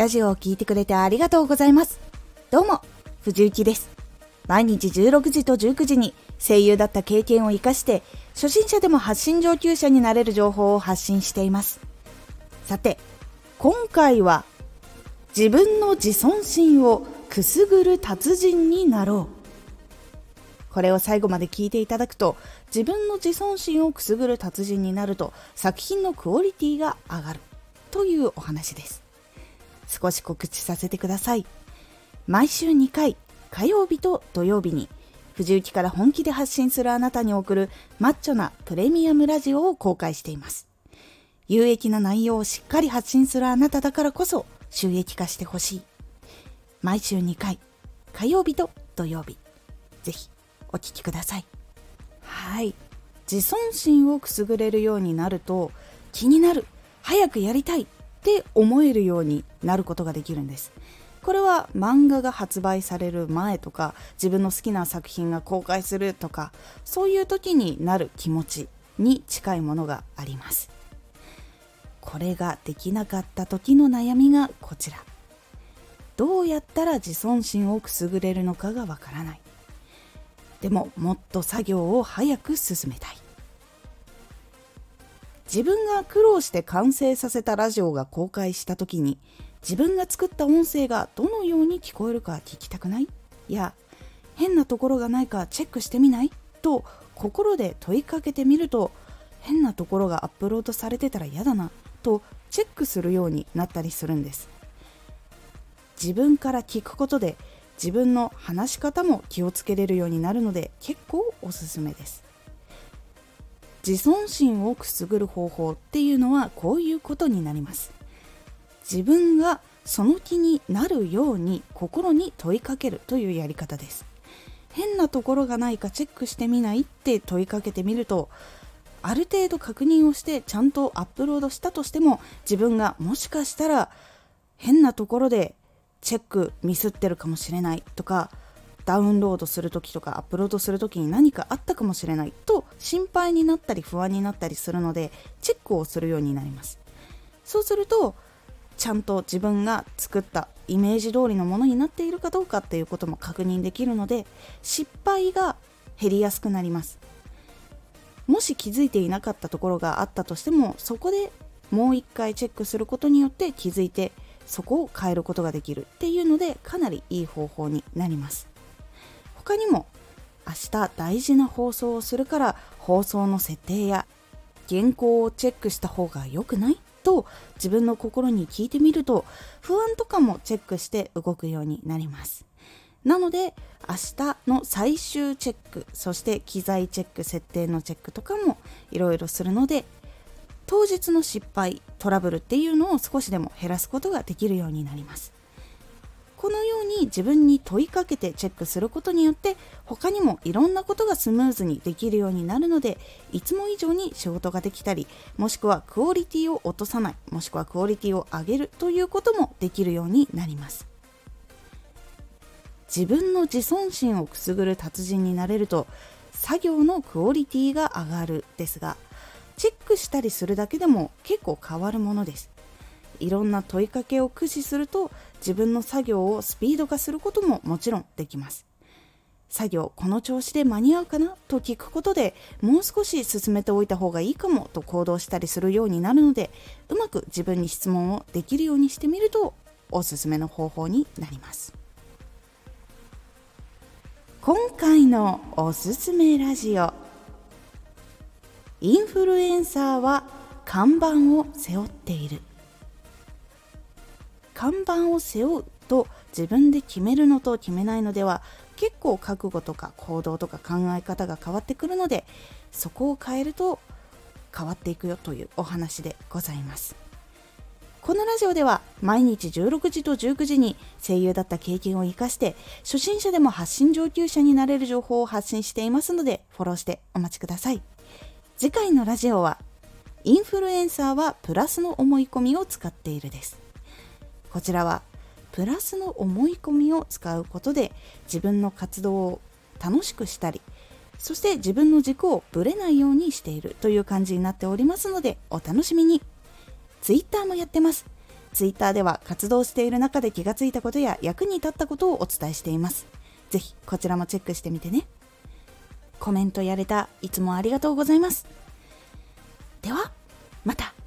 ラジオを聴いてくれてありがとうございます。どうも、藤幸です。毎日16時と19時に声優だった経験を活かして、初心者でも発信上級者になれる情報を発信しています。さて、今回は、自分の自尊心をくすぐる達人になろう。これを最後まで聞いていただくと、自分の自尊心をくすぐる達人になると、作品のクオリティが上がるというお話です。少し告知させてください。毎週2回、火曜日と土曜日に、藤雪から本気で発信するあなたに送るマッチョなプレミアムラジオを公開しています。有益な内容をしっかり発信するあなただからこそ収益化してほしい。毎週2回、火曜日と土曜日。ぜひお聴きください。はい。自尊心をくすぐれるようになると気になる、早くやりたいって思えるようになることができるんです。これは漫画が発売される前とか自分の好きな作品が公開するとかそういう時になる気持ちに近いものがあります。これができなかった時の悩みがこちら。どうやったら自尊心をくすぐれるのかがわからない。でももっと作業を早く進めたい。自分が苦労して完成させたラジオが公開した時に自分が作った音声がどのように聞こえるか聞きたくない？いや変なところがないかチェックしてみない？と心で問いかけてみると変なところがアップロードされてたら嫌だな？とチェックするようになったりするんです。自分から聞くことで自分の話し方も気をつけれるようになるので結構おすすめです。自尊心をくすぐる方法っていうのはこういうことになります。自分がその気になるように心に問いかけるというやり方です。変なところがないかチェックしてみないって問いかけてみるとある程度確認をしてちゃんとアップロードしたとしても自分がもしかしたら変なところでチェックミスってるかもしれないとかダウンロードする時とかアップロードする時に何かあったかもしれないと心配になったり不安になったりするのでチェックをするようになります。そうするとちゃんと自分が作ったイメージ通りのものになっているかどうかっていうことも確認できるので失敗が減りやすくなります。もし気づいていなかったところがあったとしてもそこでもう一回チェックすることによって気づいてそこを変えることができるっていうのでかなりいい方法になります。他にも明日大事な放送をするから放送の設定や原稿をチェックした方が良くないと自分の心に聞いてみると不安とかもチェックして動くようになります。なので明日の最終チェックそして機材チェック設定のチェックとかもいろいろするので当日の失敗トラブルっていうのを少しでも減らすことができるようになります。このように自分に問いかけてチェックすることによって他にもいろんなことがスムーズにできるようになるのでいつも以上に仕事ができたりもしくはクオリティを落とさないもしくはクオリティを上げるということもできるようになります。自分の自尊心をくすぐる達人になれると作業のクオリティが上がるですがチェックしたりするだけでも結構変わるものです。いろんな問いかけを駆使すると自分の作業をスピード化することももちろんできます。作業この調子で間に合うかな？と聞くことでもう少し進めておいた方がいいかも？と行動したりするようになるのでうまく自分に質問をできるようにしてみるとおすすめの方法になります。今回のおすすめラジオ。インフルエンサーは看板を背負っている。看板を背負うと自分で決めるのと決めないのでは結構覚悟とか行動とか考え方が変わってくるのでそこを変えると変わっていくよというお話でございます。このラジオでは毎日16時と19時に声優だった経験を生かして初心者でも発信上級者になれる情報を発信していますのでフォローしてお待ちください。次回のラジオはインフルエンサーはプラスの思い込みを使っているです。こちらはプラスの思い込みを使うことで自分の活動を楽しくしたりそして自分の軸をぶれないようにしているという感じになっておりますのでお楽しみに Twitter もやってます Twitter では活動している中で気がついたことや役に立ったことをお伝えしています。ぜひこちらもチェックしてみてね。コメントやれたいつもありがとうございますではまた。